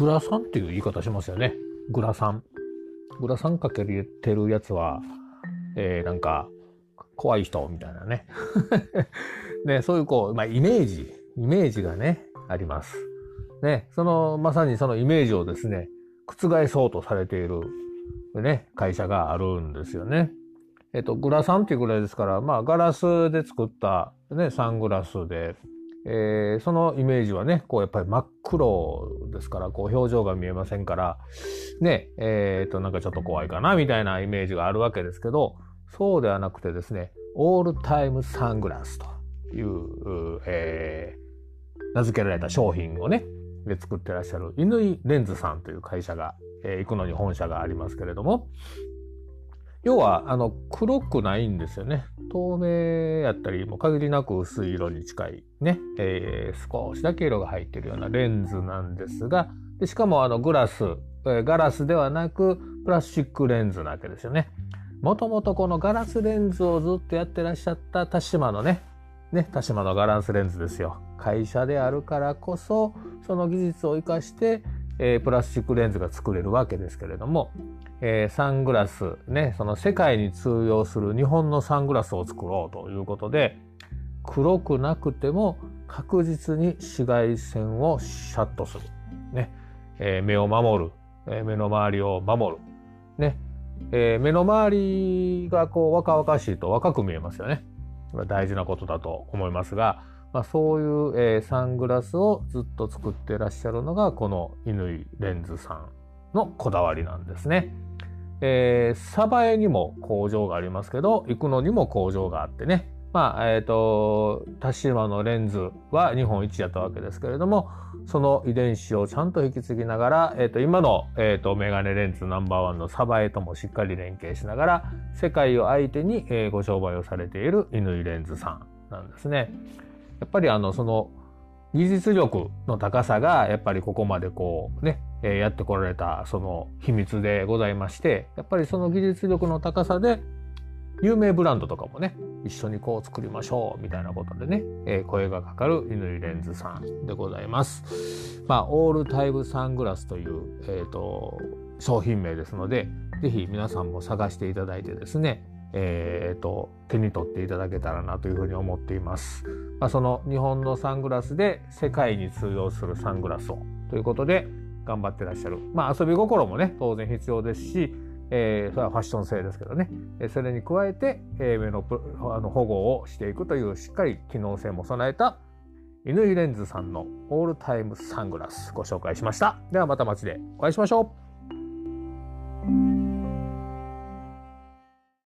グラサンっていう言い方しますよね。グラサン。グラサンかけてるやつは、えー、なんか、怖い人みたいなね。ね、そういうこう、まあ、イメージ、イメージがね、あります。ね、その、まさにそのイメージをですね、覆そうとされている、ね、会社があるんですよね。えっと、グラサンっていうぐらいですから、まあ、ガラスで作ったね、サングラスで、えー、そのイメージはね、こうやっぱり真っ黒ですから、こう表情が見えませんから、ね、えっ、と、なんかちょっと怖いかな、みたいなイメージがあるわけですけど、そうではなくてですね、オールタイムサングラスという、えー、名付けられた商品をね、で作ってらっしゃる乾レンズさんという会社が、えー、行くのに本社がありますけれども、要は、あの、黒くないんですよね。透明やったり、もう限りなく薄い色に近いね、えー、少しだけ色が入ってるようなレンズなんですが、でしかもあのグラス、えー、ガラスではなくプラスチックレンズなわけですよね。もともとこのガラスレンズをずっとやってらっしゃった田島のね、ね、田島のガラスレンズですよ。会社であるからこそ、その技術を生かして、えー、プラスチックレンズが作れるわけですけれども、えー、サングラス、ね、その世界に通用する日本のサングラスを作ろうということで、黒くなくても確実に紫外線をシャットする。ね、えー、目を守る、えー、目の周りを守る。ね、えー、目の周りがこう若々しいと若く見えますよね。大事なことだと思いますが、まあ、そういう、えー、サングラスをずっと作ってらっしゃるのがこの乾レンズさんのこだわりなんですね。えー、鯖江にも工場がありますけど行くのにも工場があってねまあえ、ー、と田島のレンズは日本一やったわけですけれどもその遺伝子をちゃんと引き継ぎながら、えー、と今の、えー、とメガネレンズナンバーワンの鯖江ともしっかり連携しながら世界を相手に、えー、ご商売をされている乾レンズさんなんですね。やっぱりあのその技術力の高さがやっぱりここまでこうね、えー、やってこられたその秘密でございましてやっぱりその技術力の高さで有名ブランドとかもね一緒にこう作りましょうみたいなことでね、えー、声がかかる乾レンズさんでございます。まあオールタイムサングラスという、えーと、商品名ですので是非皆さんも探していただいてですねえーと、手に取っていただけたらなというふうに思っています。まあ、その日本のサングラスで世界に通用するサングラスをということで頑張ってらっしゃる。まあ遊び心もね当然必要ですし、えー、それはファッション性ですけどね、それに加えて、えー、目のあの保護をしていくというしっかり機能性も備えた乾レンズさんのオールタイムサングラスご紹介しました。ではまた街でお会いしましょう。